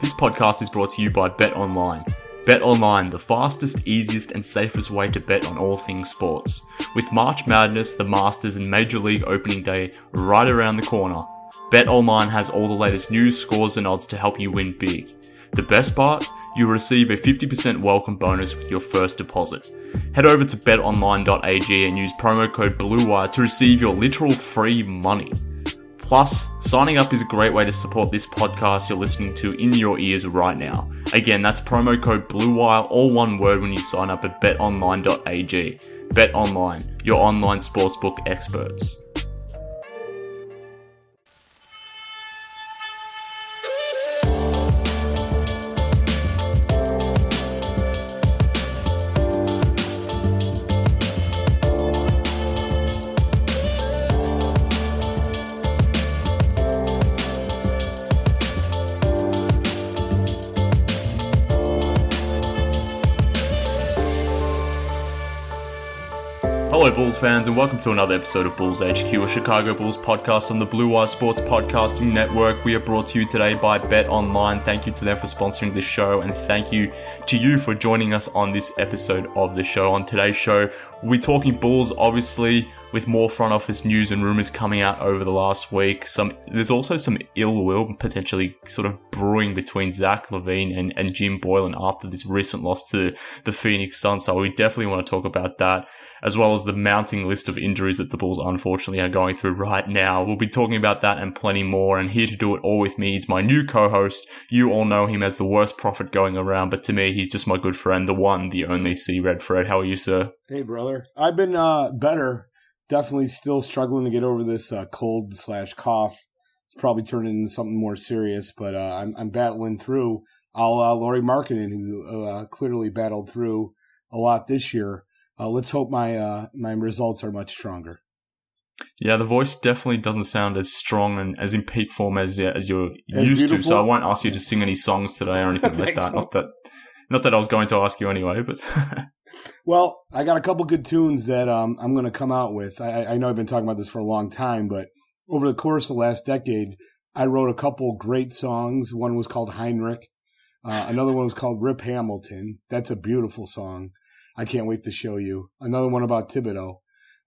This podcast is brought to you by Bet Online. Bet Online, the fastest, easiest, and safest way to bet on all things sports. With March Madness, the Masters, and Major League Opening Day right around the corner, Bet Online has all the latest news, scores, and odds to help you win big. The best part? You'll receive a 50% welcome bonus with your first deposit. Head over to betonline.ag and use promo code BLUEWIRE to receive your literal free money. Plus, signing up is a great way to support this podcast you're listening to in your ears right now. Again, that's promo code BLUEWIRE, all one word when you sign up at betonline.ag. BetOnline, your online sportsbook experts. Hello, Bulls fans, and welcome to another episode of Bulls HQ, a Chicago Bulls podcast on the Blue Wire Sports Podcasting Network. We are brought to you today by Bet Online. Thank you to them for sponsoring this show, and thank you to you for joining us on this episode of the show. On today's show, we're talking Bulls, obviously, with more front office news and rumors coming out over the last week. Some there's also some ill will potentially sort of brewing between Zach LaVine and, and Jim Boylen after this recent loss to the Phoenix Suns. So we definitely want to talk about that as well as the mounting list of injuries that the Bulls unfortunately are going through right now. We'll be talking about that and plenty more. And here to do it all with me is my new co-host. You all know him as the worst prophet going around, but to me, he's just my good friend, the one, the only C Red Fred. How are you, sir? Hey, brother. I've been uh, better. Definitely still struggling to get over this uh, cold slash cough. It's probably turning into something more serious, but uh, I'm, I'm battling through. I'll uh, Lauri Markkanen, who uh, clearly battled through a lot this year uh, let's hope my uh, my results are much stronger. Yeah, the voice definitely doesn't sound as strong and as in peak form as as you're as used beautiful. to. So I won't ask you to sing any songs today or anything like that. So. Not that, not that I was going to ask you anyway, but. well, I got a couple good tunes that um, I'm going to come out with. I, I know I've been talking about this for a long time, but over the course of the last decade, I wrote a couple great songs. One was called Hinrich. Uh, another one was called Rip Hamilton. That's a beautiful song. I can't wait to show you. Another one about Thibodeau.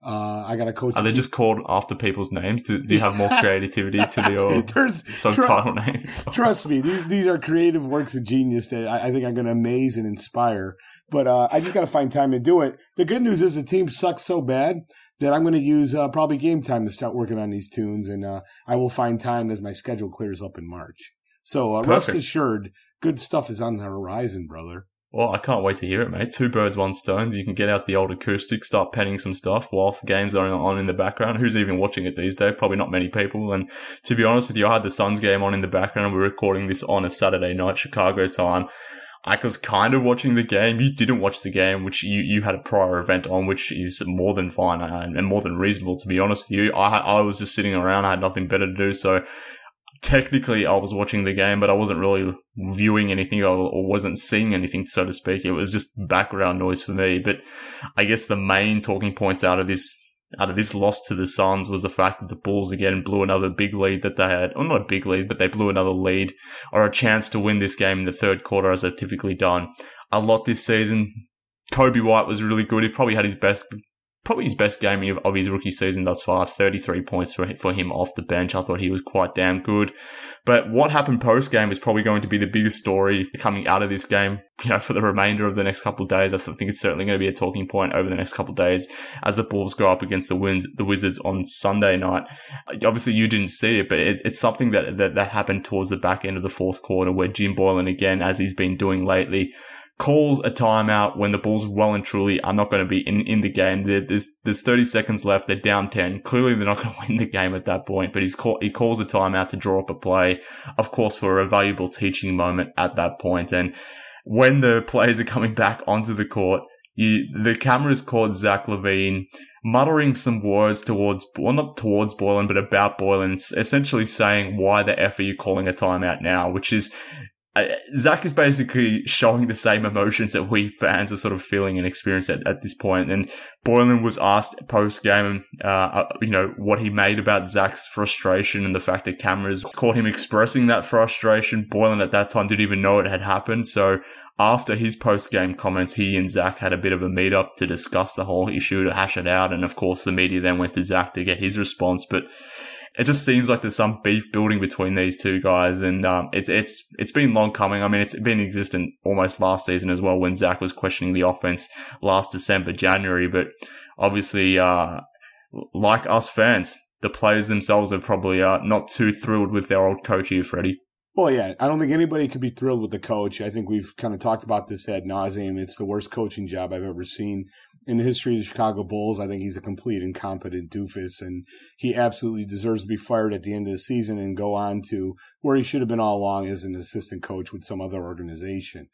Uh, I got a coach. Are they just called after people's names? Do, do you have more creativity to your subtitle tr- names? trust me, these these are creative works of genius that I, I think I'm going to amaze and inspire. But uh, I just got to find time to do it. The good news is the team sucks so bad that I'm going to use uh, probably game time to start working on these tunes, and uh, I will find time as my schedule clears up in March. So uh, rest assured, good stuff is on the horizon, brother. Well, I can't wait to hear it, mate. Two birds, one stone. You can get out the old acoustic, start penning some stuff whilst the games are on in the background. Who's even watching it these days? Probably not many people. And to be honest with you, I had the Suns game on in the background. We're recording this on a Saturday night, Chicago time. I was kind of watching the game. You didn't watch the game, which you, you had a prior event on, which is more than fine and more than reasonable, to be honest with you. I, I was just sitting around. I had nothing better to do. So technically I was watching the game, but I wasn't really viewing anything or, wasn't seeing anything, so to speak. It was just background noise for me. But I guess the main talking points out of this out of this loss to the Suns was the fact that the Bulls again blew another big lead that they had, or not a big lead, but they blew another lead or a chance to win this game in the third quarter as they've typically done a lot this season. Coby White was really good. He probably had his best probably his best game of his rookie season thus far. 33 points for, him off the bench. I thought he was quite damn good. But what happened post game is probably going to be the biggest story coming out of this game, you know, for the remainder of the next couple of days. I think it's certainly going to be a talking point over the next couple of days as the Bulls go up against the Wins, the Wizards on Sunday night. Obviously you didn't see it, but it, it's something that, that, that happened towards the back end of the fourth quarter where Jim Boylen, again, as he's been doing lately, calls a timeout when the Bulls well and truly are not going to be in, in the game. There's, there's 30 seconds left. They're down 10. Clearly they're not going to win the game at that point, but he's call, he calls a timeout to draw up a play, of course, for a valuable teaching moment at that point. And when the players are coming back onto the court, you, the cameras caught Zach LaVine muttering some words towards, well, not towards Boylen, but about Boylen, essentially saying, why the F are you calling a timeout now? Which is Zach is basically showing the same emotions that we fans are sort of feeling and experiencing at, at this point. And Boylen was asked post game, uh, uh, you know, what he made about Zach's frustration and the fact that cameras caught him expressing that frustration. Boylen at that time didn't even know it had happened. So after his post game comments, he and Zach had a bit of a meet up to discuss the whole issue, to hash it out. And of course, the media then went to Zach to get his response. But it just seems like there's some beef building between these two guys, and um, it's it's it's been long coming. I mean, it's been existent almost last season as well when Zach was questioning the offense last December, January. But obviously, uh, like us fans, the players themselves are probably uh, not too thrilled with their old coach here, Freddie. Well, yeah, I don't think anybody could be thrilled with the coach. I think we've kind of talked about this ad nauseum. It's the worst coaching job I've ever seen in the history of the Chicago Bulls. I think he's a complete incompetent doofus, and he absolutely deserves to be fired at the end of the season and go on to where he should have been all along as an assistant coach with some other organization.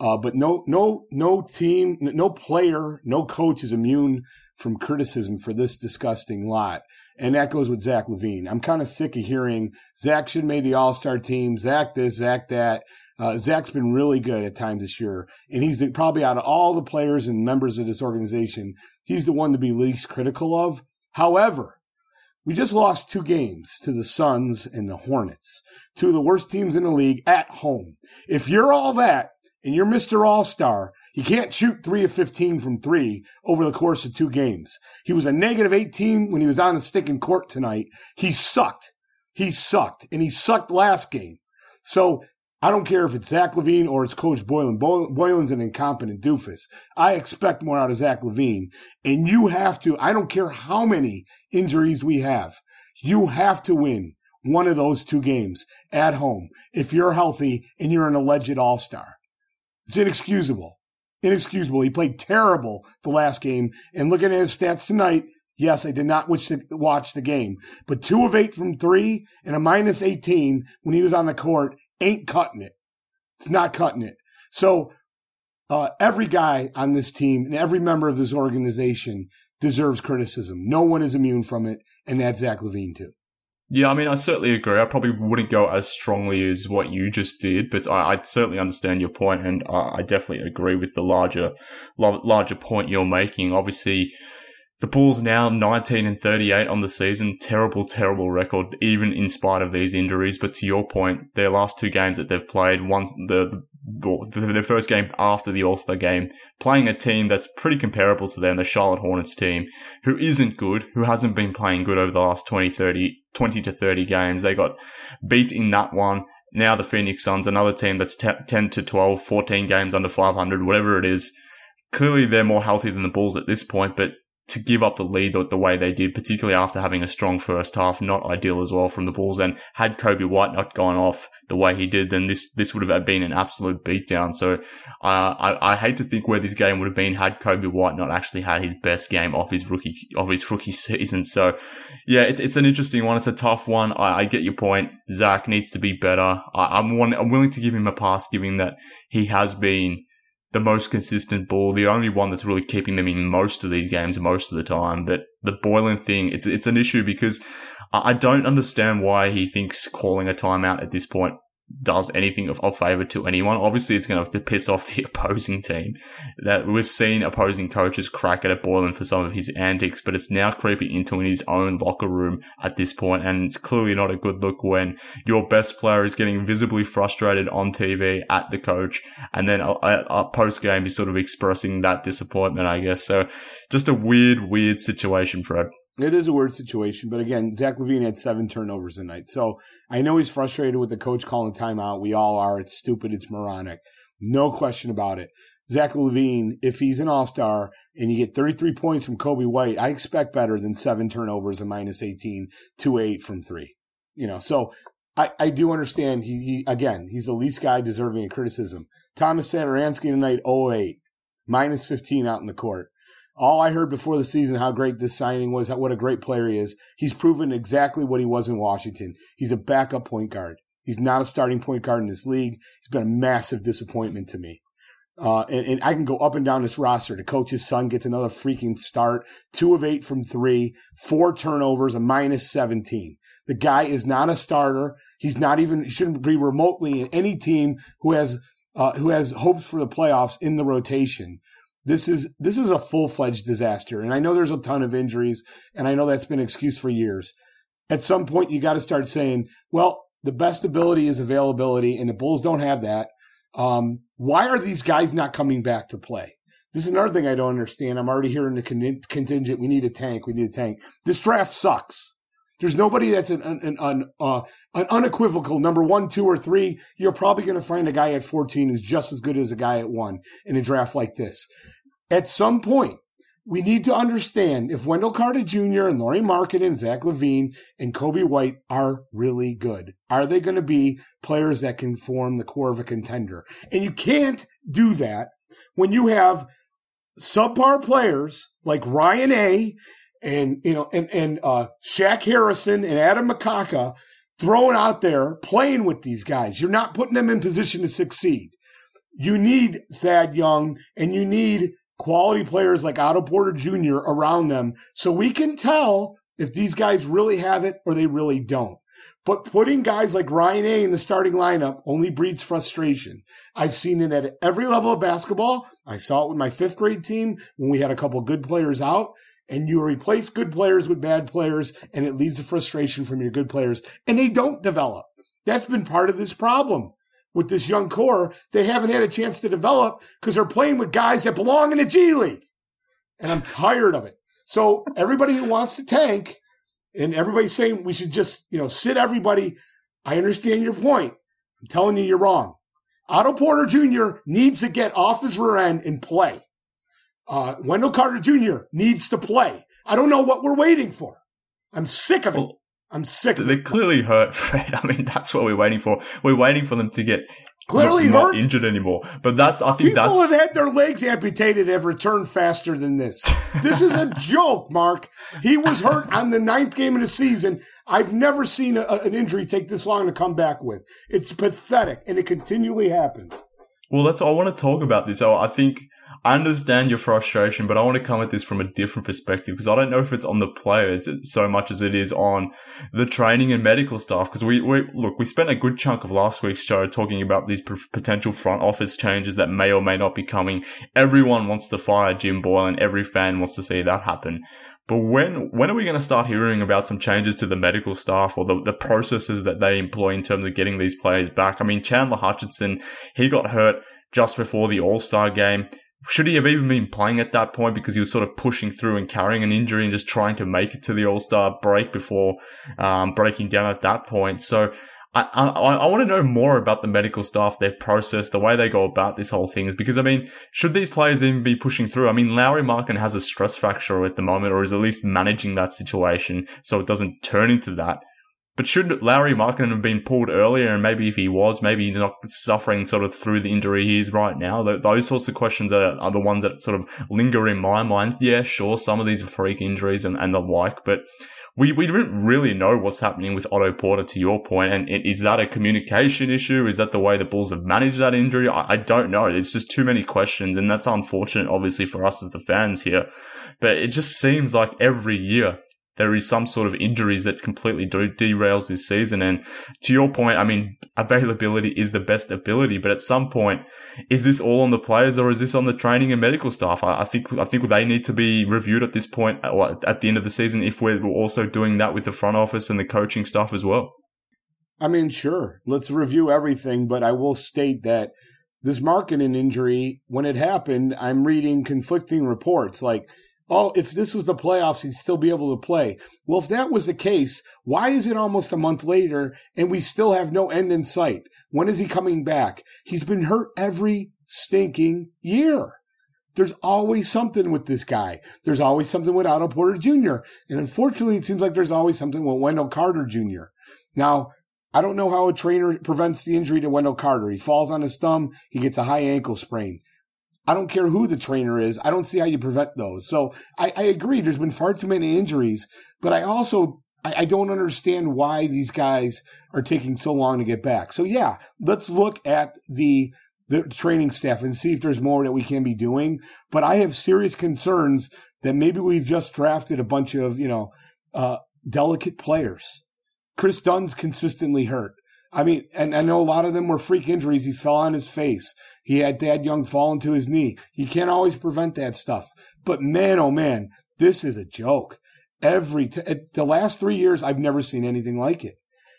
Uh, but no, no, no team, no player, no coach is immune from criticism for this disgusting lot. And that goes with Zach LaVine. I'm kind of sick of hearing Zach should made the All Star team, Zach this, Zach that. Uh, Zach's been really good at times this year, and he's the, probably out of all the players and members of this organization, he's the one to be least critical of. However, we just lost two games to the Suns and the Hornets, two of the worst teams in the league at home. If you're all that and you're Mr. All Star, you can't shoot three of 15 from three over the course of two games. He was a negative 18 when he was on the stinking court tonight. He sucked. He sucked. And he sucked last game. So I don't care if it's Zach LaVine or it's Coach Boylen. Boylen's an incompetent doofus. I expect more out of Zach LaVine. And you have to, I don't care how many injuries we have, you have to win one of those two games at home if you're healthy and you're an alleged all star. It's inexcusable inexcusable. He played terrible the last game. And looking at his stats tonight, yes, I did not wish to watch the game, but two of eight from three and a minus 18 when he was on the court ain't cutting it. It's not cutting it. So, uh, every guy on this team and every member of this organization deserves criticism. No one is immune from it, and that's Zach LaVine too. Yeah, I mean, I certainly agree. I probably wouldn't go as strongly as what you just did, but I, I certainly understand your point, and I, I definitely agree with the larger, larger point you're making. Obviously, the Bulls now 19 and 38 on the season. Terrible, terrible record, even in spite of these injuries. But to your point, their last two games that they've played, one the, the their first game after the All Star game, playing a team that's pretty comparable to them, the Charlotte Hornets team, who isn't good, who hasn't been playing good over the last 20, 30, 20 to 30 games. They got beat in that one. Now the Phoenix Suns, another team that's t- 10 to 12, 14 games under 500, whatever it is. Clearly they're more healthy than the Bulls at this point, but to give up the lead the, the, way they did, particularly after having a strong first half, not ideal as well from the Bulls. And had Coby White not gone off the way he did, then this this would have been an absolute beatdown. So uh, I, I hate to think where this game would have been had Coby White not actually had his best game of his rookie of his rookie season. So yeah, it's it's an interesting one. It's a tough one. I, I get your point. Zach needs to be better. I, I'm one. I'm willing to give him a pass, given that he has been the most consistent ball, the only one that's really keeping them in most of these games most of the time. But the Boylen thing, it's it's an issue because I don't understand why he thinks calling a timeout at this point does anything of, of favor to anyone. Obviously, it's going to, to piss off the opposing team. That we've seen opposing coaches crack at Boylen for some of his antics, but it's now creeping into in his own locker room at this point, and it's clearly not a good look when your best player is getting visibly frustrated on TV at the coach, and then uh, uh, uh, a, a post game is sort of expressing that disappointment, I guess. So, just a weird, weird situation, Fred. It is a weird situation, but again, Zach LaVine had seven turnovers tonight. So I know he's frustrated with the coach calling timeout. We all are. It's stupid. It's moronic. No question about it. Zach LaVine, if he's an all star and you get 33 points from Coby White, I expect better than seven turnovers and minus 18, 2 8 from three. You know, so I, I do understand he, he again, he's the least guy deserving of criticism. Thomas Satoransky tonight, 08, minus 15 out in the court. All I heard before the season how great this signing was, what a great player he is. He's proven exactly what he was in Washington. He's a backup point guard. He's not a starting point guard in this league. He's been a massive disappointment to me. Uh, and, and, I can go up and down this roster. The coach's son gets another freaking start. Two of eight from three, four turnovers, a minus 17. The guy is not a starter. He's not even, he shouldn't be remotely in any team who has, uh, who has hopes for the playoffs in the rotation. This is, this is a full fledged disaster. And I know there's a ton of injuries and I know that's been an excuse for years. At some point, you got to start saying, well, the best ability is availability and the Bulls don't have that. Um, why are these guys not coming back to play? This is another thing I don't understand. I'm already hearing the contingent. We need a tank. We need a tank. This draft sucks. There's nobody that's an, an, an, uh, an unequivocal number one, two, or three. You're probably going to find a guy at 14 who's just as good as a guy at one in a draft like this. At some point, we need to understand if Wendell Carter Jr. and Lauri Markkanen and Zach LaVine and Coby White are really good. Are they going to be players that can form the core of a contender? And you can't do that when you have subpar players like Ryan A. and you know and and uh, Shaq Harrison and Adam Mokoka thrown out there playing with these guys. You're not putting them in position to succeed. You need Thad Young and you need quality players like Otto Porter Jr. around them so we can tell if these guys really have it or they really don't. But putting guys like Ryan A in the starting lineup only breeds frustration. I've seen it at every level of basketball. I saw it with my fifth grade team when we had a couple good players out and you replace good players with bad players and it leads to frustration from your good players and they don't develop. That's been part of this problem with this young core, they haven't had a chance to develop because they're playing with guys that belong in the G League. And I'm tired of it. So everybody who wants to tank and everybody's saying we should just, you know, sit everybody. I understand your point. I'm telling you, you're wrong. Otto Porter Jr. needs to get off his rear end and play. Uh, Wendell Carter Jr. needs to play. I don't know what we're waiting for. I'm sick of it. Well, I'm sick. They're clearly hurt, Fred. I mean, that's what we're waiting for. We're waiting for them to get clearly not, hurt. not injured anymore. But that's I think people that's have had their legs amputated have returned faster than this. This is a joke, Mark. He was hurt on the ninth game of the season. I've never seen a, an injury take this long to come back with. It's pathetic, and it continually happens. Well, that's all I want to talk about this. I think I understand your frustration, but I want to come at this from a different perspective because I don't know if it's on the players so much as it is on the training and medical staff. Because we, we look, we spent a good chunk of last week's show talking about these p- potential front office changes that may or may not be coming. Everyone wants to fire Jim Boylen, and every fan wants to see that happen. But when when are we going to start hearing about some changes to the medical staff or the, the processes that they employ in terms of getting these players back? I mean, Chandler Hutchison, he got hurt just before the All Star game should he have even been playing at that point because he was sort of pushing through and carrying an injury and just trying to make it to the All Star break before um, breaking down at that point? So I, I, I want to know more about the medical staff, their process, the way they go about this whole thing. Is because I mean, should these players even be pushing through? I mean, Lauri Markkanen has a stress fracture at the moment, or is at least managing that situation so it doesn't turn into that. But should Lauri Markkanen have been pulled earlier? And maybe if he was, maybe he's not suffering sort of through the injury he is right now. Those sorts of questions are, are the ones that sort of linger in my mind. Yeah, sure, some of these are freak injuries and, and the like, but we, we didn't really know what's happening with Otto Porter to your point. And is that a communication issue? Is that the way the Bulls have managed that injury? I, I don't know. It's just too many questions. And that's unfortunate, obviously, for us as the fans here. But it just seems like every year there is some sort of injuries that completely do derails this season. And to your point, I mean, availability is the best ability, but at some point, is this all on the players or is this on the training and medical staff? I, I think I think they need to be reviewed at this point uh, or at the end of the season if we're also doing that with the front office and the coaching staff as well. I mean, sure, let's review everything, but I will state that this Markkanen injury, when it happened, I'm reading conflicting reports. Like oh, if this was the playoffs, he'd still be able to play. Well, if that was the case, why is it almost a month later and we still have no end in sight? When is he coming back? He's been hurt every stinking year. There's always something with this guy. There's always something with Otto Porter Jr. And unfortunately, it seems like there's always something with Wendell Carter Jr. Now, I don't know how a trainer prevents the injury to Wendell Carter. He falls on his thumb, he gets a high ankle sprain. I don't care who the trainer is. I don't see how you prevent those. So I, I agree. There's been far too many injuries, but I also I, I, don't understand why these guys are taking so long to get back. So yeah, let's look at the the training staff and see if there's more that we can be doing. But I have serious concerns that maybe we've just drafted a bunch of you know uh, delicate players. Kris Dunn's consistently hurt. I mean, and I know a lot of them were freak injuries. He fell on his face. He had Thad Young fall into his knee. You can't always prevent that stuff. But man, oh man, this is a joke. Every t- the last three years, I've never seen anything like it.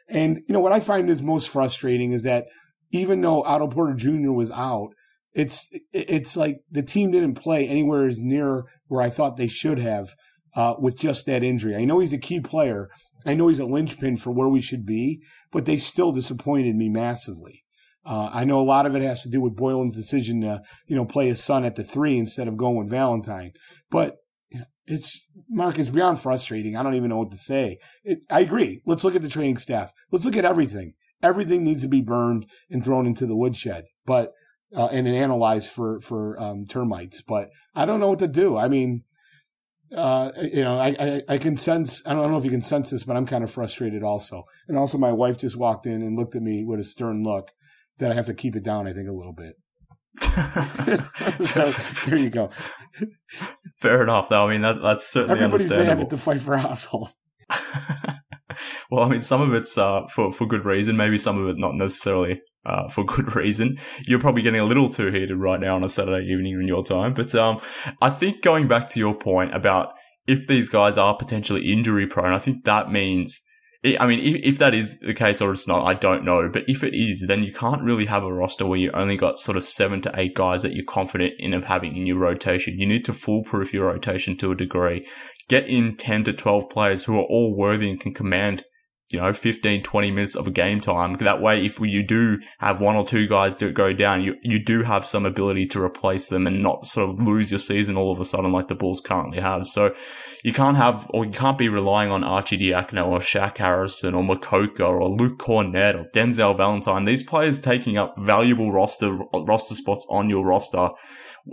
And you know what I find is most frustrating is that even though Otto Porter Jr. was out, it's it's like the team didn't play anywhere as near where I thought they should have uh, with just that injury. I know he's a key player. I know he's a linchpin for where we should be, but they still disappointed me massively. Uh, I know a lot of it has to do with Boylen's decision to, you know, play his son at the three instead of going with Valentine. But it's Mark, it's beyond frustrating. I don't even know what to say. It, I agree. Let's look at the training staff. Let's look at everything. Everything needs to be burned and thrown into the woodshed, but uh, and then analyzed for for um, termites. But I don't know what to do. I mean, uh, you know, I, I, I, can sense, I don't, I don't know if you can sense this, but I'm kind of frustrated also. And also my wife just walked in and looked at me with a stern look that I have to keep it down, I think, a little bit. so there you go. Fair enough, though. I mean, that, that's certainly Everybody's understandable. Everybody's to fight for a household. well, I mean, some of it's uh, for for good reason. Maybe some of it not necessarily uh, for good reason. You're probably getting a little too heated right now on a Saturday evening in your time. But um, I think going back to your point about if these guys are potentially injury prone, I think that means. I mean, if, if that is the case or it's not, I don't know. But if it is, then you can't really have a roster where you only got sort of seven to eight guys that you're confident in of having in your rotation. You need to foolproof your rotation to a degree. Get in 10 to 12 players who are all worthy and can command you know, 15, 20 minutes of a game time. That way, if you do have one or two guys do go down, you, you do have some ability to replace them and not sort of lose your season all of a sudden like the Bulls currently have. So you can't have, or you can't be relying on Archie Arcidiacono or Shaq Harrison or Mokoka or Luke Kornet or Denzel Valentine. These players taking up valuable roster, roster spots on your roster.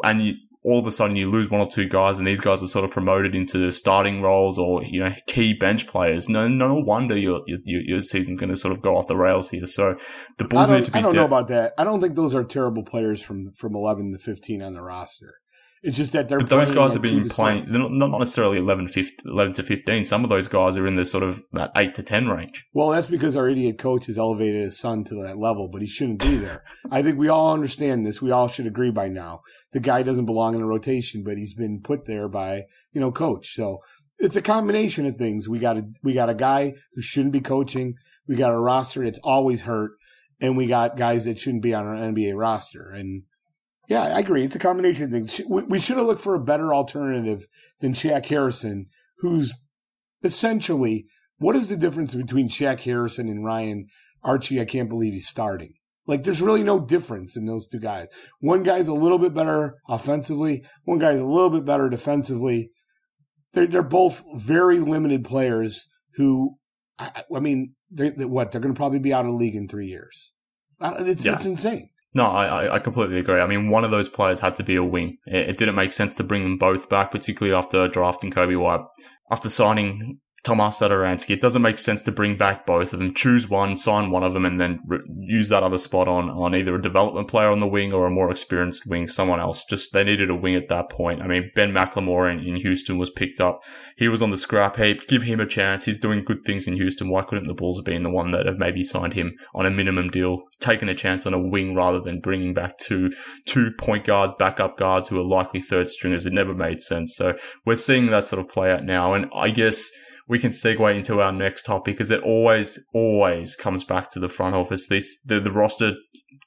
And you, all of a sudden you lose one or two guys and these guys are sort of promoted into starting roles or, you know, key bench players. No, no wonder your, your, your season's going to sort of go off the rails here. So the Bulls need to be. I don't de- know about that. I don't think those are terrible players from, from 11 to 15 on the roster. It's just that they're. But those guys have been playing. They're not, not necessarily 11, 15, 11 to fifteen. Some of those guys are in the sort of that eight to ten range. Well, that's because our idiot coach has elevated his son to that level, but he shouldn't be there. I think we all understand this. We all should agree by now. The guy doesn't belong in a rotation, but he's been put there by you know coach. So it's a combination of things. We got a we got a guy who shouldn't be coaching. We got a roster that's always hurt, and we got guys that shouldn't be on our NBA roster. And yeah, I agree. It's a combination of things. We should have looked for a better alternative than Shaq Harrison, who's essentially what is the difference between Shaq Harrison and Ryan Archie? I can't believe he's starting. Like, there's really no difference in those two guys. One guy's a little bit better offensively. One guy's a little bit better defensively. They're they're both very limited players who, I, I mean, they're, they're, what they're going to probably be out of the league in three years. Uh, it's yeah. it's insane. No, I, I completely agree. I mean, one of those players had to be a wing. It, it didn't make sense to bring them both back, particularly after drafting Coby White. After signing Tomas Satoransky. It doesn't make sense to bring back both of them. Choose one, sign one of them, and then re- use that other spot on on either a development player on the wing or a more experienced wing, someone else. Just they needed a wing at that point. I mean, Ben McLemore in, in Houston was picked up. He was on the scrap heap. Give him a chance. He's doing good things in Houston. Why couldn't the Bulls have been the one that have maybe signed him on a minimum deal, taken a chance on a wing rather than bringing back two two point guard backup guards who are likely third stringers? It never made sense. So we're seeing that sort of play out now, and I guess we can segue into our next topic because it always, always comes back to the front office. This, the, the roster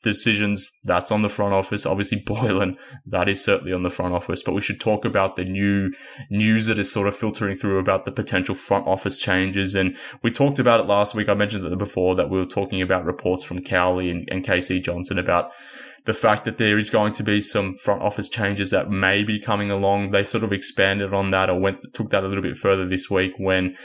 decisions, that's on the front office. Obviously, Boylen, that is certainly on the front office. But we should talk about the new news that is sort of filtering through about the potential front office changes. And we talked about it last week. I mentioned it before that we were talking about reports from Cowley and, and KC Johnson about the fact that there is going to be some front office changes that may be coming along. They sort of expanded on that or went took that a little bit further this week when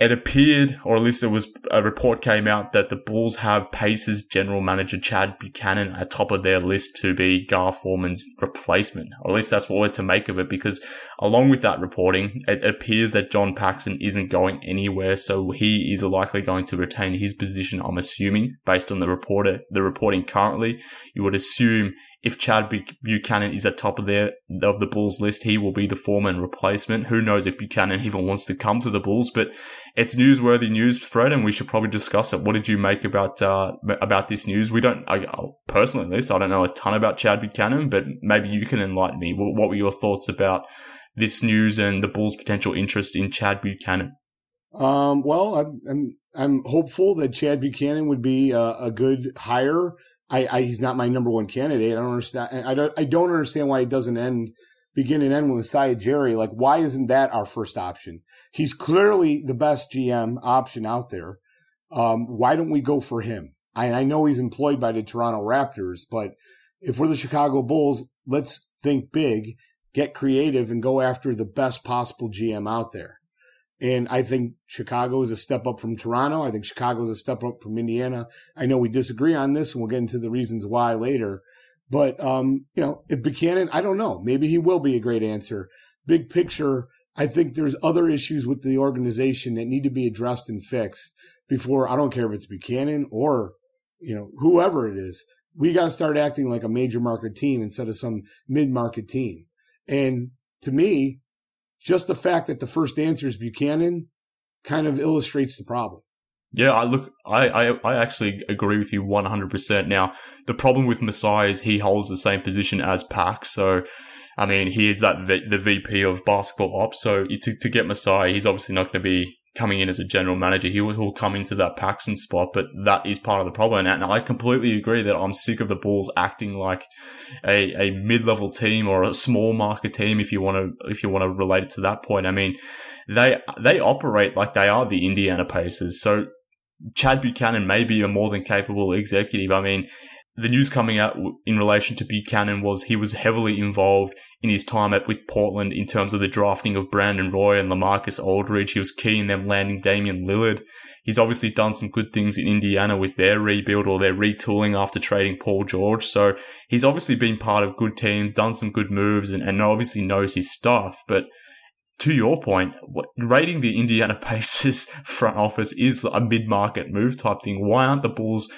it appeared, or at least there was a report came out that the Bulls have Pacers general manager Chad Buchanan at top of their list to be Gar Forman's replacement. Or at least that's what we're to make of it because along with that reporting, it appears that John Paxson isn't going anywhere. So he is likely going to retain his position. I'm assuming based on the reporter, the reporting currently, you would assume if Chad Buchanan is at top of their of the Bulls list, he will be the Forman replacement. Who knows if Buchanan even wants to come to the Bulls? But it's newsworthy news, Fred, and we should probably discuss it. What did you make about uh, about this news? We don't, I, personally, at least, I don't know a ton about Chad Buchanan, but maybe you can enlighten me. What were your thoughts about this news and the Bulls' potential interest in Chad Buchanan? Um, well, I'm, I'm, I'm hopeful that Chad Buchanan would be a, a good hire. I, I, he's not my number one candidate. I don't understand. I don't, I don't understand why it doesn't end, begin and end with Masai Ujiri. Like, why isn't that our first option? He's clearly the best GM option out there. Um, why don't we go for him? I, I know he's employed by the Toronto Raptors, but if we're the Chicago Bulls, let's think big, get creative, and go after the best possible GM out there. And I think Chicago is a step up from Toronto. I think Chicago is a step up from Indiana. I know we disagree on this and we'll get into the reasons why later. But, um, you know, if Buchanan, I don't know. Maybe he will be a great answer. Big picture, I think there's other issues with the organization that need to be addressed and fixed before I don't care if it's Buchanan or, you know, whoever it is. We got to start acting like a major market team instead of some mid market team. And to me, just the fact that the first answer is Buchanan kind of illustrates the problem. Yeah, I look, I, I, I actually agree with you 100%. Now, the problem with Masai is he holds the same position as Pack. So, I mean, he is that, v- the VP of basketball ops. So to, to get Masai, he's obviously not going to be coming in as a general manager. He will, he'll come into that Paxson spot, but that is part of the problem. And I completely agree that I'm sick of the Bulls acting like a, a mid-level team or a small market team. If you want to, if you want to relate it to that point, I mean, they, they operate like they are the Indiana Pacers. So Chad Buchanan may be a more than capable executive. I mean, the news coming out in relation to Buchanan was he was heavily involved in his time at with Portland in terms of the drafting of Brandon Roy and LaMarcus Aldridge. He was key in them landing Damian Lillard. He's obviously done some good things in Indiana with their rebuild or their retooling after trading Paul George. So he's obviously been part of good teams, done some good moves, and, and obviously knows his stuff. But to your point, rating the Indiana Pacers front office is a mid-market move type thing. Why aren't the Bulls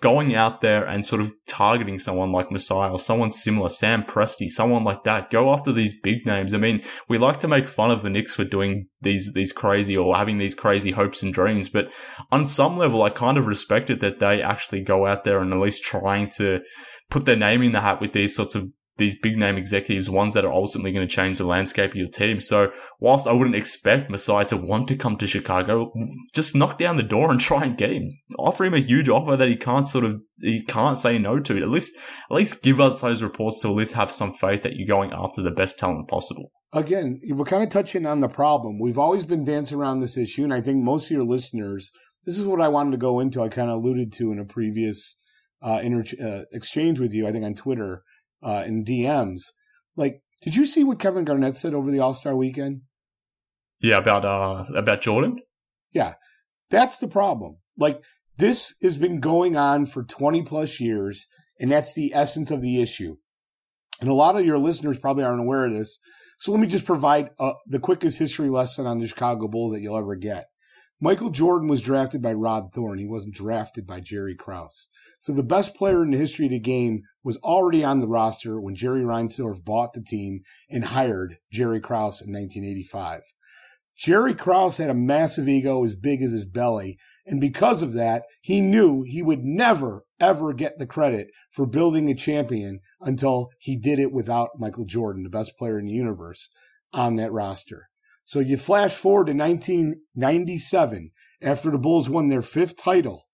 going out there and sort of targeting someone like Masai or someone similar, Sam Presti, someone like that. Go after these big names. I mean, we like to make fun of the Knicks for doing these these crazy or having these crazy hopes and dreams, but on some level, I kind of respect it that they actually go out there and at least trying to put their name in the hat with these sorts of these big name executives, ones that are ultimately going to change the landscape of your team. So whilst I wouldn't expect Masai to want to come to Chicago, just knock down the door and try and get him. Offer him a huge offer that he can't sort of he can't say no to. At least at least give us those reports to at least have some faith that you're going after the best talent possible. Again, we're kind of touching on the problem. We've always been dancing around this issue, and I think most of your listeners, this is what I wanted to go into. I kind of alluded to in a previous uh, inter- uh, exchange with you, I think on Twitter uh, in DMs. Like, did you see what Kevin Garnett said over the All Star weekend? Yeah, about uh about Jordan. Yeah, that's the problem. Like, this has been going on for twenty plus years, and that's the essence of the issue. And a lot of your listeners probably aren't aware of this. So let me just provide uh, the quickest history lesson on the Chicago Bulls that you'll ever get. Michael Jordan was drafted by Rod Thorn. He wasn't drafted by Jerry Krause. So the best player in the history of the game was already on the roster when Jerry Reinsdorf bought the team and hired Jerry Krause in 1985. Jerry Krause had a massive ego as big as his belly. And because of that, he knew he would never, ever get the credit for building a champion until he did it without Michael Jordan, the best player in the universe, on that roster. So you flash forward to 1997 after the Bulls won their fifth title.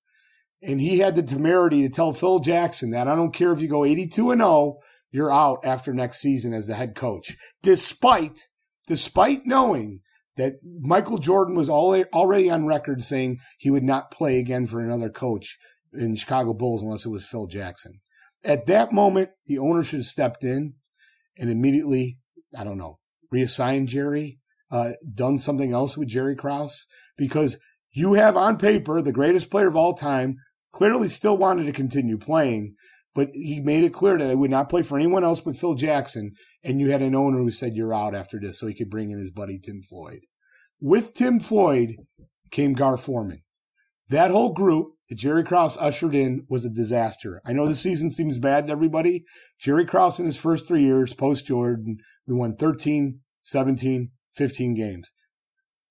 And he had the temerity to tell Phil Jackson that I don't care if you go 82 and 0, you're out after next season as the head coach. Despite, despite knowing that Michael Jordan was already on record saying he would not play again for another coach in the Chicago Bulls unless it was Phil Jackson. At that moment, the owner should have stepped in and immediately, I don't know, reassigned Jerry, uh, done something else with Jerry Krause? Because you have on paper the greatest player of all time, clearly still wanted to continue playing, but he made it clear that he would not play for anyone else but Phil Jackson. And you had an owner who said, You're out after this, so he could bring in his buddy Tim Floyd. With Tim Floyd came Gar Forman. That whole group that Jerry Krause ushered in was a disaster. I know the season seems bad to everybody. Jerry Krause in his first three years post Jordan, we won 13, 17, 15 games.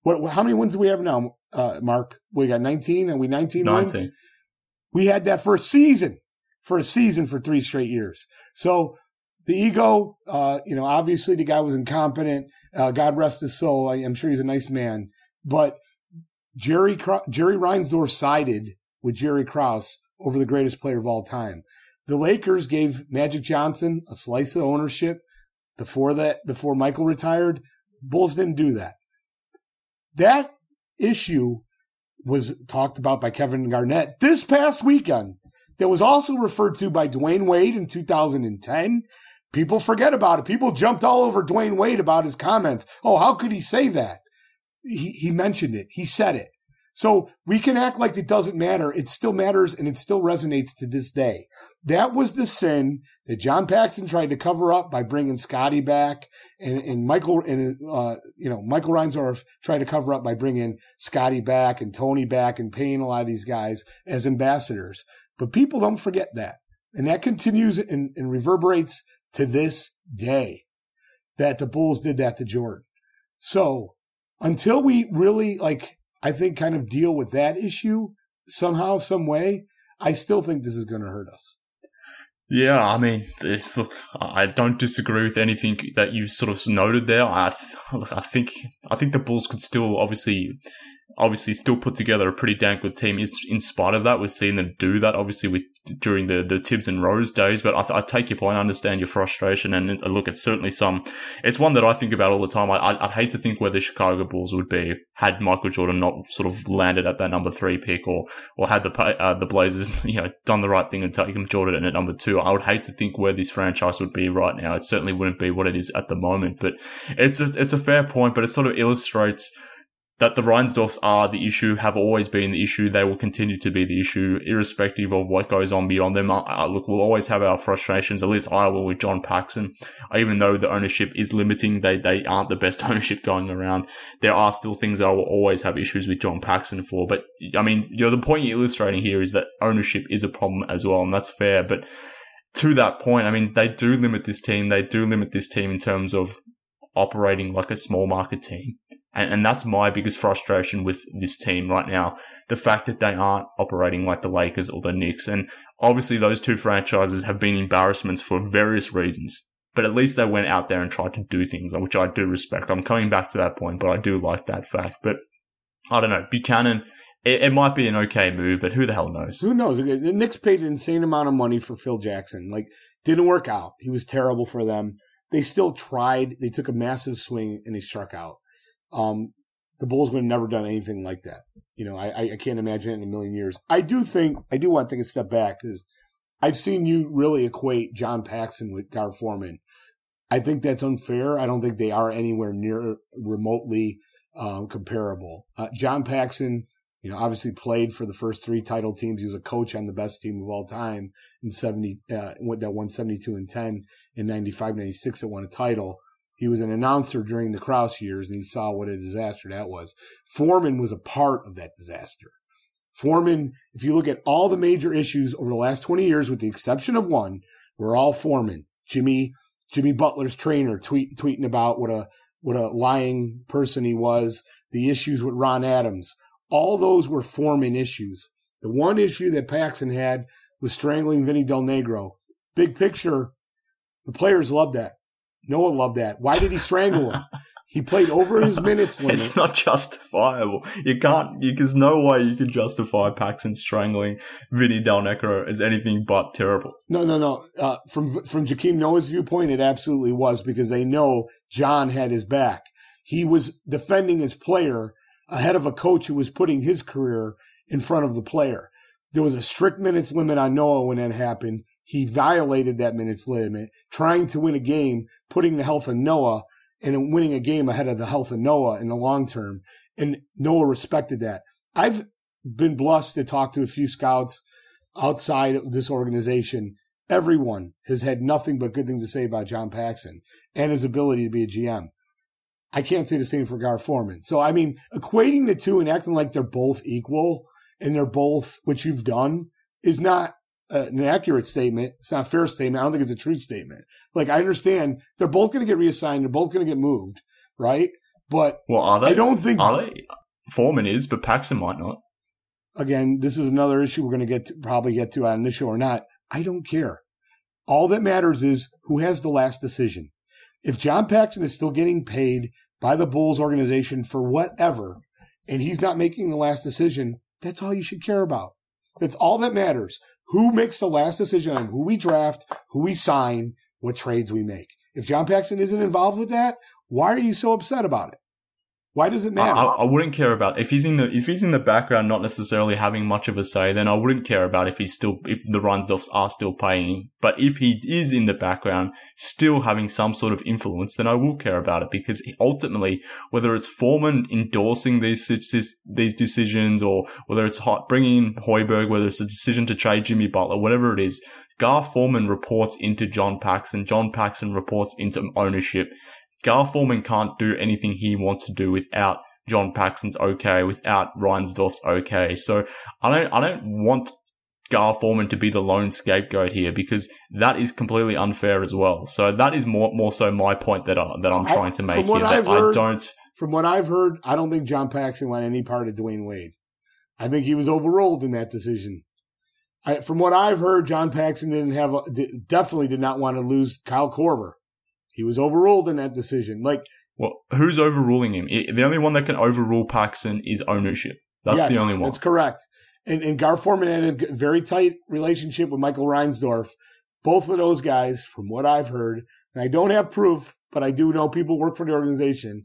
What, how many wins do we have now, uh, Mark? We got 19 and we 19, 19 wins? We had that for a season, for a season for three straight years. So the ego, uh, you know, obviously the guy was incompetent. Uh, God rest his soul. I, am sure he's a nice man, but Jerry, Jerry Reinsdorf sided with Jerry Krause over the greatest player of all time. The Lakers gave Magic Johnson a slice of ownership before that, before Michael retired. Bulls didn't do that. That issue was talked about by Kevin Garnett this past weekend. That was also referred to by Dwyane Wade in 2010. People forget about it. People jumped all over Dwyane Wade about his comments. Oh, how could he say that? He, he mentioned it. He said it. So we can act like it doesn't matter. It still matters and it still resonates to this day. That was the sin that John Paxson tried to cover up by bringing Scottie back and, and Michael and, uh, you know, Michael Reinsdorf tried to cover up by bringing Scottie back and Tony back and paying a lot of these guys as ambassadors. But people don't forget that. And that continues and, and reverberates to this day that the Bulls did that to Jordan. So until we really like I think, kind of deal with that issue somehow, some way, I still think this is going to hurt us. Yeah, I mean, look, I don't disagree with anything that you sort of noted there. I, I think, I think the Bulls could still obviously obviously still put together a pretty damn good team. In spite of that, we've seen them do that obviously with during the the Thibs and Rose days. But I, I take your point, I understand your frustration, and look, it's certainly some. It's one that I think about all the time. I, would hate to think where the Chicago Bulls would be had Michael Jordan not sort of landed at that number three pick, or or had the uh, the Blazers you know done the right thing and taken Jordan at number two. I would hate to think where this franchise would be right now. It certainly wouldn't be what it is at the moment. But it's a, it's a fair point, but it sort of illustrates that the Reinsdorfs are the issue, have always been the issue. They will continue to be the issue, irrespective of what goes on beyond them. Uh, look, we'll always have our frustrations. At least I will with John Paxson. Even though the ownership is limiting, they, they aren't the best ownership going around. There are still things that I will always have issues with John Paxson for. But, I mean, you know, the point you're illustrating here is that ownership is a problem as well, and that's fair. But to that point, I mean, they do limit this team. They do limit this team in terms of operating like a small market team. And, and that's my biggest frustration with this team right now. The fact that they aren't operating like the Lakers or the Knicks. And obviously those two franchises have been embarrassments for various reasons. But at least they went out there and tried to do things, which I do respect. I'm coming back to that point, but I do like that fact. But I don't know. Buchanan, it, it, might be an okay move, but who the hell knows? Who knows? The Knicks paid an insane amount of money for Phil Jackson. Like, didn't work out. He was terrible for them. They still tried. They took a massive swing and they struck out. Um, the Bulls would have never done anything like that. You know, I, I can't imagine it in a million years. I do think, I do want to take a step back because I've seen you really equate John Paxson with Gar Forman. I think that's unfair. I don't think they are anywhere near remotely um, comparable. Uh, John Paxson, you know, obviously played for the first three title teams. He was a coach on the best team of all time in 70, uh, that won 72 and 10 in 95, 96 that won a title. He was an announcer during the Krause years and he saw what a disaster that was. Forman was a part of that disaster. Forman, if you look at all the major issues over the last 20 years, with the exception of one, were all Forman. Jimmy, Jimmy Butler's trainer tweet, tweeting about what a, what a lying person he was, the issues with Ron Adams. All those were Forman issues. The one issue that Paxson had was strangling Vinny Del Negro. Big picture, the players loved that. Noah loved that. Why did he strangle him? He played over his minutes limit. It's not justifiable. You can't. You, there's no way you can justify Paxson strangling Vinny Del Negro as anything but terrible. No, no, no. Uh, from from Joakim Noah's viewpoint, it absolutely was because they know John had his back. He was defending his player ahead of a coach who was putting his career in front of the player. There was a strict minutes limit on Noah when that happened. He violated that minutes limit, trying to win a game, putting the health of Noah and winning a game ahead of the health of Noah in the long term. And Noah respected that. I've been blessed to talk to a few scouts outside of this organization. Everyone has had nothing but good things to say about John Paxson and his ability to be a GM. I can't say the same for Gar Forman. So, I mean, equating the two and acting like they're both equal and they're both what you've done is not uh, an accurate statement. It's not a fair statement. I don't think it's a true statement. Like, I understand they're both going to get reassigned. They're both going to get moved, right? But well, are they? I don't think are they. Forman is, but Paxson might not. Again, this is another issue we're going to get to, probably get to on this show or not. I don't care. All that matters is who has the last decision. If John Paxson is still getting paid by the Bulls organization for whatever, and he's not making the last decision, that's all you should care about. That's all that matters. Who makes the last decision on who we draft, who we sign, what trades we make? If John Paxson isn't involved with that, why are you so upset about it? Why does it matter? I, I, wouldn't care about if he's in the if he's in the background, not necessarily having much of a say. Then I wouldn't care about if he's still if the Reinsdorfs are still paying. But if he is in the background, still having some sort of influence, then I will care about it because ultimately, whether it's Forman endorsing these these decisions or whether it's hot bringing in Hoiberg, whether it's a decision to trade Jimmy Butler, whatever it is, Gar Forman reports into John Paxson. John Paxson reports into ownership. Gar Forman can't do anything he wants to do without John Paxson's okay, without Reinsdorf's okay. So I don't, I don't want Gar Forman to be the lone scapegoat here because that is completely unfair as well. So that is more, more so my point that I, that I'm trying to make here. That heard, I don't. From what I've heard, I don't think John Paxson wanted any part of Dwyane Wade. I think he was overruled in that decision. I, from what I've heard, John Paxson didn't have a, definitely did not want to lose Kyle Korver. He was overruled in that decision. Like, well, who's overruling him? The only one that can overrule Paxson is ownership. That's yes, the only one. That's correct. And, and Gar Forman had a very tight relationship with Michael Reinsdorf. Both of those guys, from what I've heard, and I don't have proof, but I do know people work for the organization.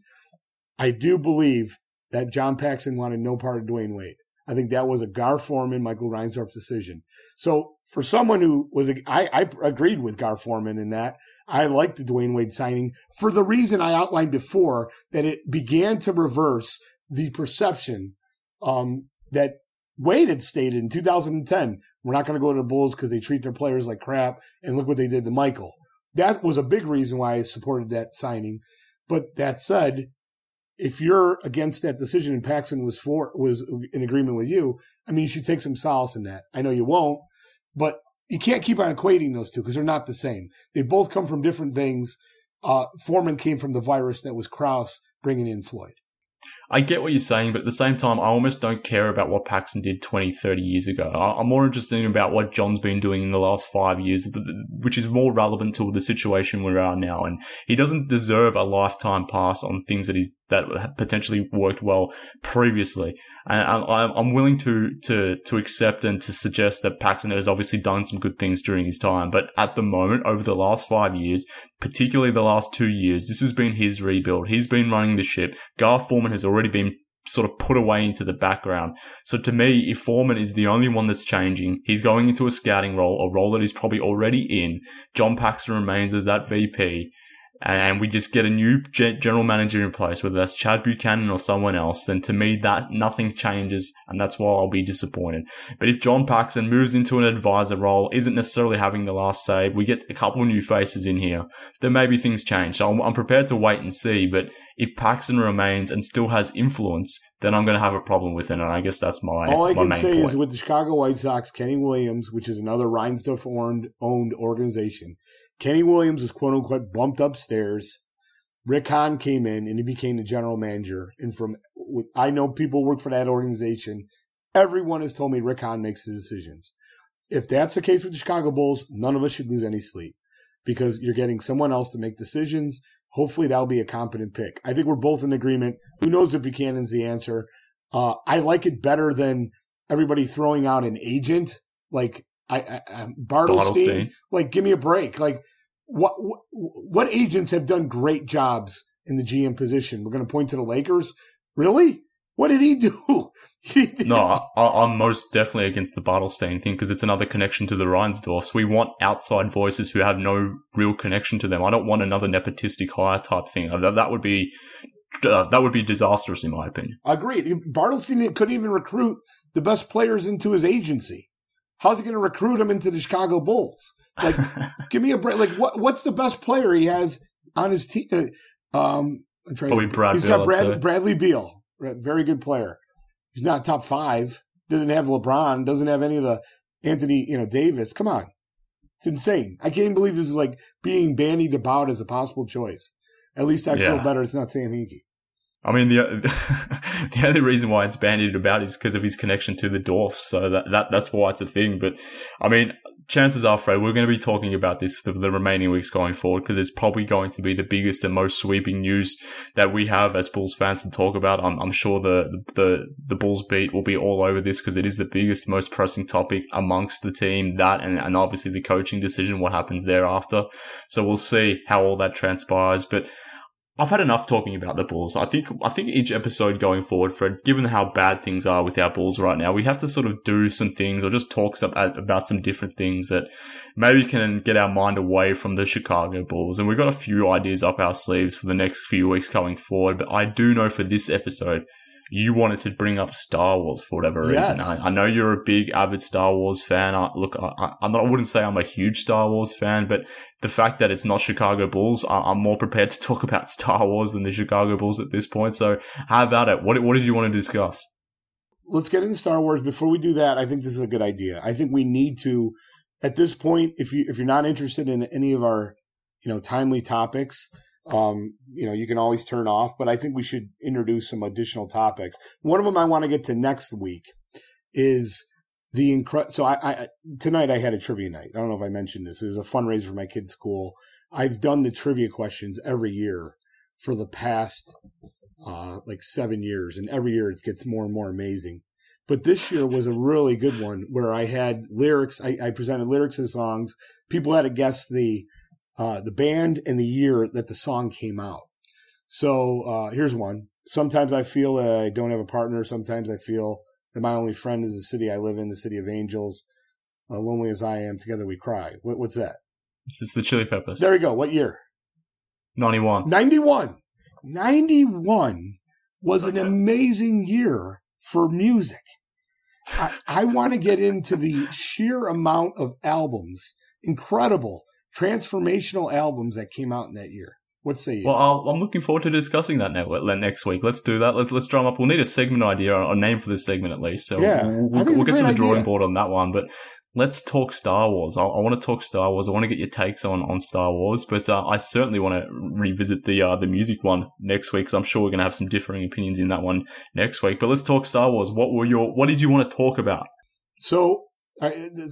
I do believe that John Paxson wanted no part of Dwyane Wade. I think that was a Gar Forman, Michael Reinsdorf decision. So for someone who was, a, I, I agreed with Gar Forman in that. I liked the Dwyane Wade signing for the reason I outlined before that it began to reverse the perception um, that Wade had stated in 2010. We're not going to go to the Bulls because they treat their players like crap. And look what they did to Michael. That was a big reason why I supported that signing. But that said, if you're against that decision and Paxson was for was in agreement with you, I mean, you should take some solace in that. I know you won't, but you can't keep on equating those two because they're not the same. They both come from different things. Uh, Forman came from the virus that was Krause bringing in Floyd. I get what you're saying, but at the same time, I almost don't care about what Paxson did 20, 30 years ago. I'm more interested in about what John's been doing in the last five years, which is more relevant to the situation we are now. And he doesn't deserve a lifetime pass on things that he's that potentially worked well previously. And I'm willing to, to, to accept and to suggest that Paxson has obviously done some good things during his time. But at the moment, over the last five years, particularly the last two years, this has been his rebuild. He's been running the ship. Gar Forman has already been sort of put away into the background. So to me, if Forman is the only one that's changing, he's going into a scouting role, a role that he's probably already in. John Paxson remains as that VP and we just get a new general manager in place, whether that's Chad Buchanan or someone else, then to me that nothing changes, and that's why I'll be disappointed. But if John Paxson moves into an advisor role, isn't necessarily having the last say, we get a couple new faces in here, then maybe things change. So I'm, I'm prepared to wait and see. But if Paxson remains and still has influence, then I'm going to have a problem with it, and I guess that's my. All I my can say point. is with the Chicago White Sox, Kenny Williams, which is another Reinsdorf owned organization Kenny Williams was quote unquote bumped upstairs. Rick Hahn came in and he became the general manager. And from I know people work for that organization. Everyone has told me Rick Hahn makes the decisions. If that's the case with the Chicago Bulls, none of us should lose any sleep because you're getting someone else to make decisions. Hopefully that'll be a competent pick. I think we're both in agreement. Who knows if Buchanan's the answer? Uh, I like it better than everybody throwing out an agent. Like I, I, I Bartelstein, like give me a break. Like what, what what agents have done great jobs in the GM position? We're going to point to the Lakers. Really? What did he do? He no, I, am most definitely against the Bartelstein thing because it's another connection to the Reinsdorfs. We want outside voices who have no real connection to them. I don't want another nepotistic hire type thing. That, that would be uh, that would be disastrous in my opinion. Agreed. Bartelstein couldn't even recruit the best players into his agency. How's he going to recruit him into the Chicago Bulls? Like, give me a break. Like, what what's the best player he has on his team? Uh, um, I'm trying Probably Brad He's Beal, got Brad, Bradley Beal, very good player. He's not top five. Doesn't have LeBron. Doesn't have any of the Anthony, you know, Davis. Come on, it's insane. I can't believe this is like being bandied about as a possible choice. At least I yeah. feel better. It's not Sam Hinkie. I mean, the the only reason why it's bandied about is because of his connection to the Dwarfs. So that, that that's why it's a thing. But I mean, chances are, Fred, we're going to be talking about this for the remaining weeks going forward because it's probably going to be the biggest and most sweeping news that we have as Bulls fans to talk about. I'm, I'm sure the, the, the Bulls beat will be all over this because it is the biggest, most pressing topic amongst the team. That and, and obviously the coaching decision, what happens thereafter. So we'll see how all that transpires. But I've had enough talking about the Bulls. I think I think each episode going forward, Fred, given how bad things are with our Bulls right now, we have to sort of do some things or just talk some, about some different things that maybe can get our mind away from the Chicago Bulls. And we've got a few ideas up our sleeves for the next few weeks going forward. But I do know for this episode, you wanted to bring up Star Wars for whatever reason. Yes. I, I, know you're a big avid Star Wars fan. I, look, I, am not, I wouldn't say I'm a huge Star Wars fan, but the fact that it's not Chicago Bulls, I, am more prepared to talk about Star Wars than the Chicago Bulls at this point. So how about it? What, what did you want to discuss? Let's get into Star Wars. Before we do that, I think this is a good idea. I think we need to, at this point, if you, if you're not interested in any of our, you know, timely topics, um, you know, you can always turn off, but I think we should introduce some additional topics. One of them I want to get to next week is the incredible. So I, I, tonight I had a trivia night. I don't know if I mentioned this. It was a fundraiser for my kids' school. I've done the trivia questions every year for the past uh, like seven years, and every year it gets more and more amazing. But this year was a really good one where I had lyrics. I, I presented lyrics of songs. People had to guess the uh, the band and the year that the song came out. So uh, here's one. Sometimes I feel that I don't have a partner. Sometimes I feel that my only friend is the city I live in, the city of angels. Uh, lonely as I am, together we cry. What, what's that? This is the Chili Peppers. There we go. What year? 91. 91. 91 was an amazing year for music. I, I want to get into the sheer amount of albums, incredible transformational albums that came out in that year. What say you? Well, i am looking forward to discussing that network next week. Let's do that. Let's let's drum up. We'll need a segment idea, a name for this segment at least. So yeah, we'll, we'll, we'll get to the drawing idea. board on that one. But let's talk Star Wars. I, I, want to talk Star Wars. I want to get your takes on, on Star Wars, but uh, I certainly want to revisit the uh, the music one next week because I'm sure we're going to have some differing opinions in that one next week. But let's talk Star Wars. What were your What did you want to talk about? So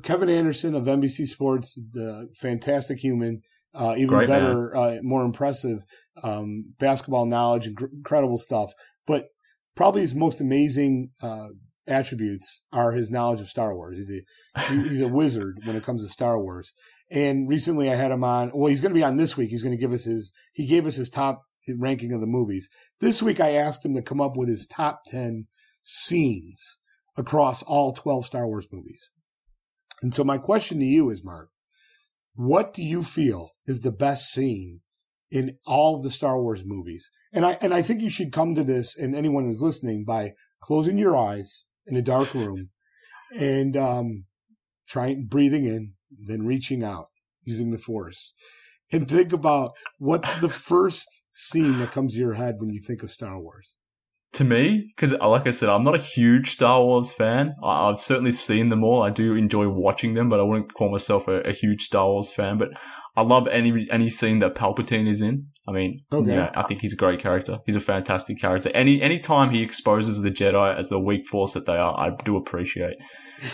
Kevin Anderson of NBC Sports, the fantastic human, uh, even Great better, uh, more impressive um, basketball knowledge and incredible stuff. But probably his most amazing uh, attributes are his knowledge of Star Wars. He's a he's a wizard when it comes to Star Wars. And recently, I had him on. Well, he's going to be on this week. He's going to give us his. He gave us his top ranking of the movies. This week, I asked him to come up with his top ten scenes across all twelve Star Wars movies. And so my question to you is, Mark, what do you feel is the best scene in all of the Star Wars movies? And I and I think you should come to this, and anyone who's listening, by closing your eyes in a dark room and um, trying breathing in, then reaching out using the Force, and think about what's the first scene that comes to your head when you think of Star Wars to me, because uh, like I said, I'm not a huge Star Wars fan. I, have certainly seen them all. I do enjoy watching them, but I wouldn't call myself a, a, huge Star Wars fan. But I love any any scene that Palpatine is in. I mean, okay. yeah, I think he's a great character. He's a fantastic character. Any any time he exposes the Jedi as the weak force that they are, I do appreciate.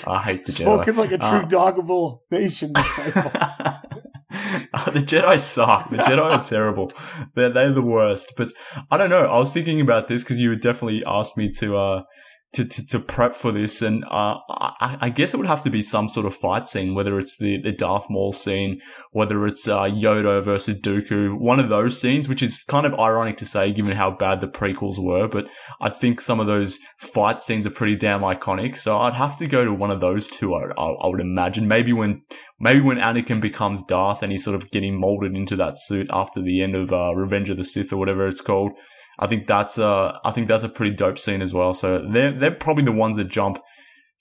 I hate the Spoken Jedi. like a true uh, doggable nation the Jedi suck. The Jedi are terrible. They're they're the worst. But I don't know. I was thinking about this because you would definitely asked me to uh to, to, to prep for this, and uh, I, I, guess it would have to be some sort of fight scene, whether it's the, the Darth Maul scene, whether it's uh, Yoda versus Dooku, one of those scenes, which is kind of ironic to say given how bad the prequels were, but I think some of those fight scenes are pretty damn iconic, so I'd have to go to one of those two, I, I, I would imagine. Maybe when maybe when Anakin becomes Darth and he's sort of getting molded into that suit after the end of uh, Revenge of the Sith or whatever it's called. I think that's a, I think that's a pretty dope scene as well. So they're, they're probably the ones that jump,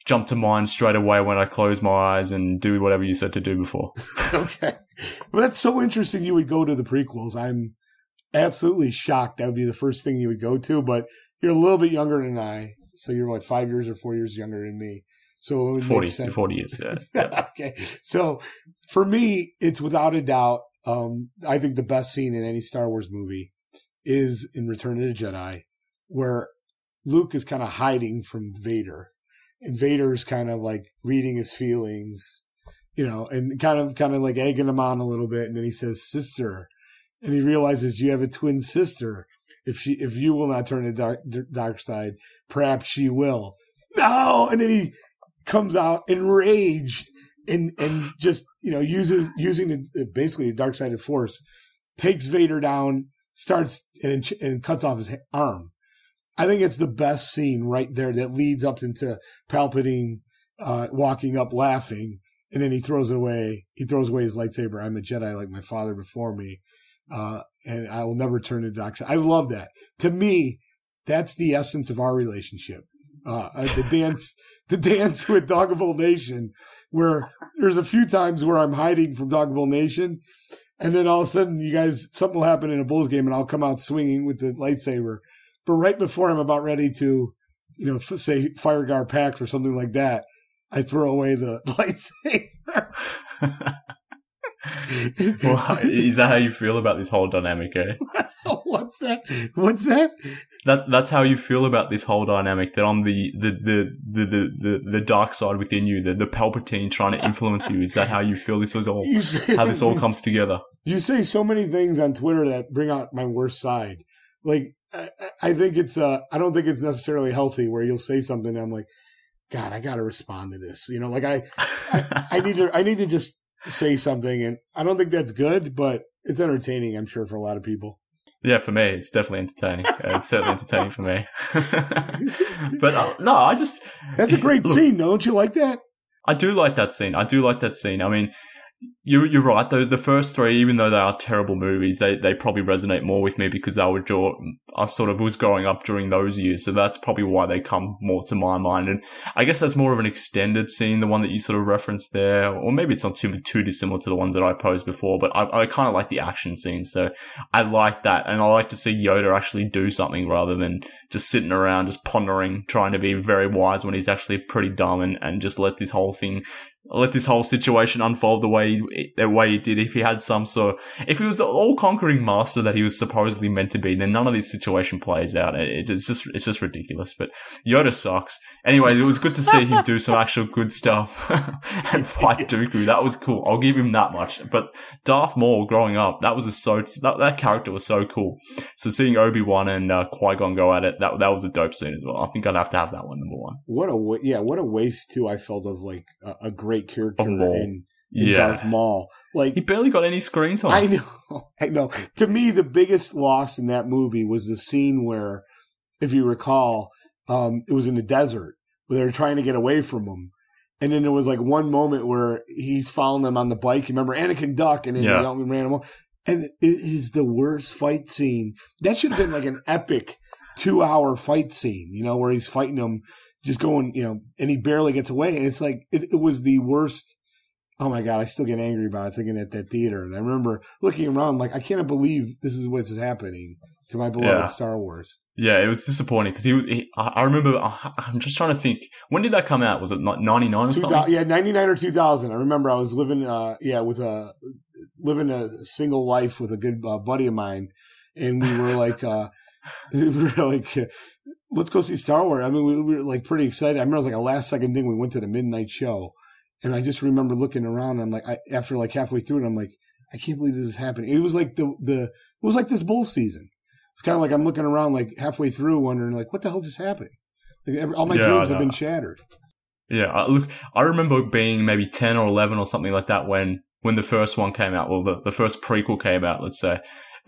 jump to mind straight away when I close my eyes and do whatever you said to do before. okay. Well, that's so interesting. You would go to the prequels. I'm absolutely shocked. That would be the first thing you would go to, but you're a little bit younger than I. So you're like five years or four years younger than me. So it would 40, make sense. 40 years. Yeah. yeah. okay. So for me, it's without a doubt, um, I think the best scene in any Star Wars movie is in Return of the Jedi, where Luke is kind of hiding from Vader, and Vader's kind of like reading his feelings, you know, and kind of kind of like egging him on a little bit, and then he says, "Sister," and he realizes you have a twin sister. If she, if you will not turn to dark dark side, perhaps she will. No, and then he comes out enraged and and just you know uses using the, basically the dark side of force, takes Vader down starts and, and cuts off his arm. I think it's the best scene right there that leads up into Palpatine uh, walking up laughing, and then he throws away. He throws away his lightsaber. I'm a Jedi like my father before me, uh, and I will never turn to dark side. I love that. To me, that's the essence of our relationship. Uh, uh the dance, the dance with Dogville Nation, where there's a few times where I'm hiding from Dogville Nation, and then all of a sudden, you guys, something will happen in a Bulls game, and I'll come out swinging with the lightsaber. But right before I'm about ready to, you know, say Fire GarPax or something like that, I throw away the lightsaber. well, is that how you feel about this whole dynamic, eh? What's that? What's that? That that's how you feel about this whole dynamic. That I'm the the the the the, the, dark side within you, the the Palpatine trying to influence you. Is that how you feel? This is all say, how this all comes together. You say so many things on Twitter that bring out my worst side. Like I, I think it's uh I don't think it's necessarily healthy where you'll say something I'm like, God, I got to respond to this. You know, like I, I I need to I need to just say something. And I don't think that's good, but it's entertaining, I'm sure, for a lot of people. Yeah, for me, it's definitely entertaining. Uh, it's certainly entertaining for me. but uh, no, I just. That's a great look, scene. Don't you like that? I do like that scene. I do like that scene. I mean, you, you're right. The, the first three, even though they are terrible movies, they, they probably resonate more with me because they were draw, I sort of was growing up during those years. So that's probably why they come more to my mind. And I guess that's more of an extended scene, the one that you sort of referenced there. Or maybe it's not too, too dissimilar to the ones that I posed before, but I, I kind of like the action scene. So I like that. And I like to see Yoda actually do something rather than just sitting around, just pondering, trying to be very wise when he's actually pretty dumb and, and just let this whole thing let this whole situation unfold the way the way he did. If he had some sort, of, if he was the all conquering master that he was supposedly meant to be, then none of this situation plays out. It, it's just it's just ridiculous. But Yoda sucks. Anyway, it was good to see him do some actual good stuff and fight Dooku. That was cool. I'll give him that much. But Darth Maul, growing up, that was a so that, that character was so cool. So seeing Obi Wan and uh, Qui Gon go at it, that that was a dope scene as well. I think I'd have to have that one number one. What a yeah, what a waste too. I felt of like a, a great great character in, in yeah. Darth Maul. Like he barely got any screen time. I know. I know. To me, the biggest loss in that movie was the scene where, if you recall, um, it was in the desert where they were trying to get away from him. And then there was like one moment where he's following them on the bike. You remember Anakin duck and then yeah. they ran him off. And it is the worst fight scene. That should have been like an epic two hour fight scene, you know, where he's fighting them just going, you know, and he barely gets away. And it's like, it, it, was the worst. Oh my God, I still get angry about it thinking at that theater. And I remember looking around like, I can't believe this is what's happening to my beloved yeah. Star Wars. Yeah, it was disappointing because he, he, I remember, I'm just trying to think, when did that come out? Was it 99 or something? Yeah, 99 or 2000. I remember I was living, uh, yeah, with a, living a single life with a good uh, buddy of mine. And we were like, uh, we were like, let's go see Star Wars. I mean, we, we, were like pretty excited. I remember it was like a last second thing. We went to the midnight show, and I just remember looking around. And I'm like, I, after like halfway through it, I'm like, I can't believe this is happening. It was like the the it was like this bull season. It's kind of like I'm looking around like halfway through, wondering like, what the hell just happened? all my Yeah, dreams have been shattered. Yeah, I, look, I remember being maybe 10 or 11 or something like that when, when the first one came out, well, the, the first prequel came out, let's say.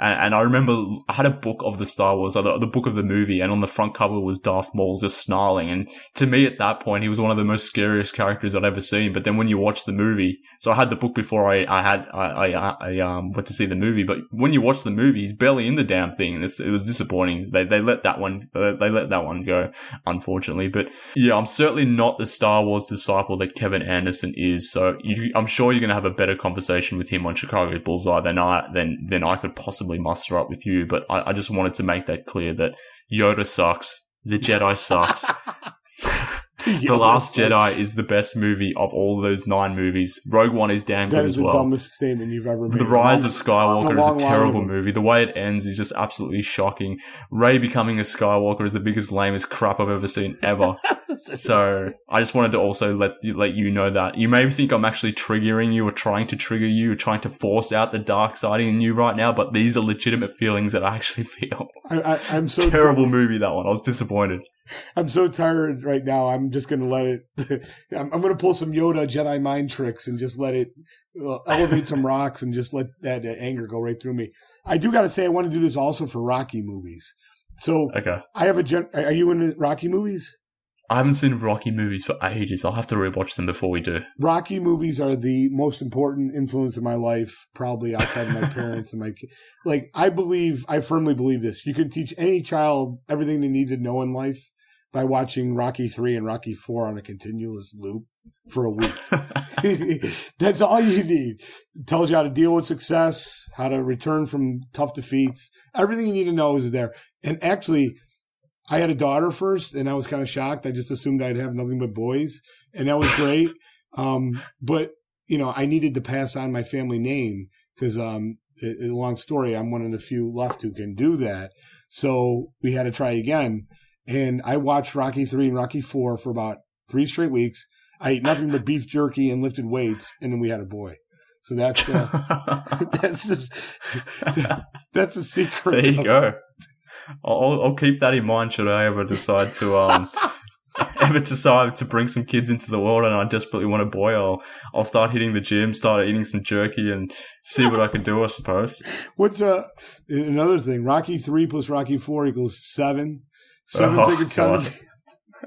And, and I remember I had a book of the Star Wars, or the, the book of the movie, and on the front cover was Darth Maul just snarling. And to me at that point, he was one of the most scariest characters I'd ever seen. But then when you watch the movie, so I had the book before I, I had, I, I, I um, went to see the movie. But when you watch the movie, he's barely in the damn thing. And it was disappointing. They, they let that one, they let that one go, unfortunately. But yeah, I'm certainly not the Star Wars disciple that Kevin Anderson is. So you, I'm sure you're going to have a better conversation with him on Chicago Bullseye than I, than, than I could possibly muster up with you. But I, I just wanted to make that clear that Yoda sucks. The Jedi sucks. the Last Jedi is the best movie of all those nine movies. Rogue One is damn That good is as the well. dumbest statement you've ever made. The Rise of Skywalker is a terrible movie. The way it ends is just absolutely shocking. Rey becoming a Skywalker is the biggest lamest crap I've ever seen ever. so I just wanted to also let you, let you know that you may think I'm actually triggering you or trying to trigger you or trying to force out the dark side in you right now, but these are legitimate feelings that I actually feel. I, I, I'm so Terrible movie that one. I was disappointed. I'm so tired right now. I'm just going to let it. I'm, I'm going to pull some Yoda Jedi mind tricks and just let it uh, elevate some rocks and just let that uh, anger go right through me. I do got to say, I want to do this also for Rocky movies. So Okay. I have a. Gen- are you into Rocky movies? I haven't seen Rocky movies for ages. I'll have to rewatch them before we do. Rocky movies are the most important influence in my life, probably outside of my parents and my ki- like. I believe, I firmly believe this. You can teach any child everything they need to know in life by watching Rocky three and Rocky four on a continuous loop for a week. That's all you need. It tells you how to deal with success, how to return from tough defeats. Everything you need to know is there. And actually, I had a daughter first, and I was kind of shocked. I just assumed I'd have nothing but boys, and that was great. um, but you know, I needed to pass on my family name because, um, long story. I'm one of the few left who can do that. So we had to try again. And I watched Rocky three and Rocky four for about three straight weeks. I ate nothing but beef jerky and lifted weights, and then we had a boy. So that's uh, that's just, that's a secret. there you go. I'll, I'll keep that in mind should I ever decide to um ever decide to bring some kids into the world and I desperately want a boy. I'll I'll start hitting the gym, start eating some jerky, and see what I can do. I suppose. What's uh another thing? Rocky three plus Rocky four equals seven. Seven Oh, figure seven.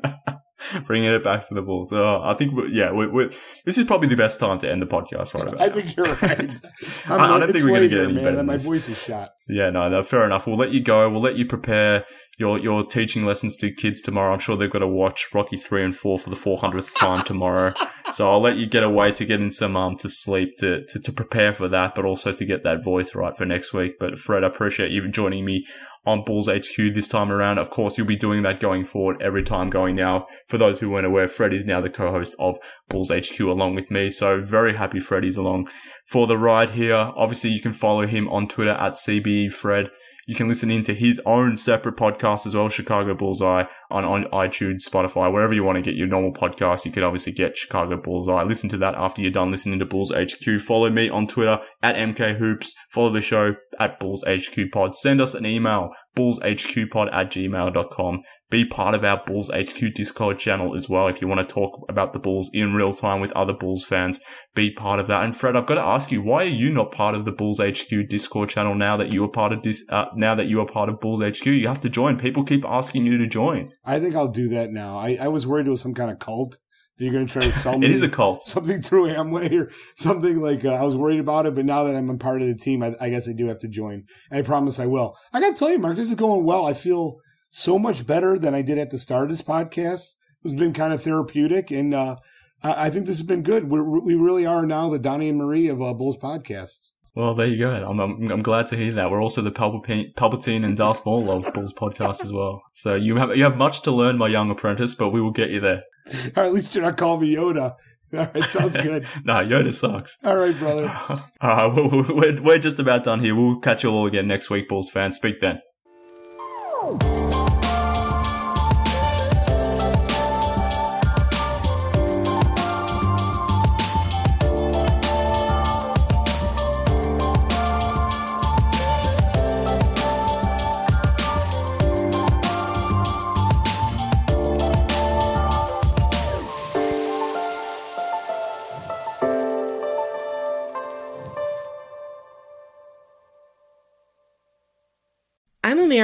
God. Bringing it back to the Bulls. Oh, I think, we yeah, we we this is probably the best time to end the podcast right about I now. think you're right. I- I don't think we're gonna get any man. better My voice is shot. Yeah, no, no, fair enough. We'll let you go. We'll let you prepare your your teaching lessons to kids tomorrow. I'm sure they've got to watch Rocky three and four for the 400th time tomorrow. So I'll let you get away to get in some um to sleep to, to to prepare for that, but also to get that voice right for next week. But Fred, I appreciate you joining me on Bulls HQ this time around. Of course, you'll be doing that going forward every time going now. For those who weren't aware, Fred is now the co-host of Bulls HQ along with me. So very happy Freddy's along for the ride here. Obviously, you can follow him on Twitter at CBEFred. You can listen in to his own separate podcast as well, Chicago Bullseye, on, on iTunes, Spotify, wherever you want to get your normal podcast. You can obviously get Chicago Bullseye. Listen to that after you're done listening to Bulls HQ. Follow me on Twitter at MK Hoops. Follow the show at Bulls HQ Pod. Send us an email, bullshqpod at gmail.com. Be part of our Bulls HQ Discord channel as well if you want to talk about the Bulls in real time with other Bulls fans. Be part of that. And Fred, I've got to ask you, why are you not part of the Bulls HQ Discord channel now that you are part of this? Uh, now that you are part of Bulls HQ, you have to join. People keep asking you to join. I think I'll do that now. I, I was worried it was some kind of cult that you're going to try to sell me. It is a cult. something through Amway or something like uh, I was worried about it, but now that I'm a part of the team, I, I guess I do have to join. I promise I will. I got to tell you, Mark, this is going well. I feel so much better than I did at the start of this podcast. It's been kind of therapeutic, and uh, I, think this has been good. We're, we really are now the Donnie and Marie of uh, Bulls podcasts. Well, there you go. I'm, I'm, I'm glad to hear that. We're also the Palpatine, Palpatine and Darth Maul of Bulls podcast as well. So you have you have much to learn, my young apprentice, but we will get you there. Or at least you're not calling me Yoda. All right, sounds good. no, Yoda sucks. All right, brother. Right, we're, we're, we're just about done here. We'll catch you all again next week, Bulls fans. Speak then.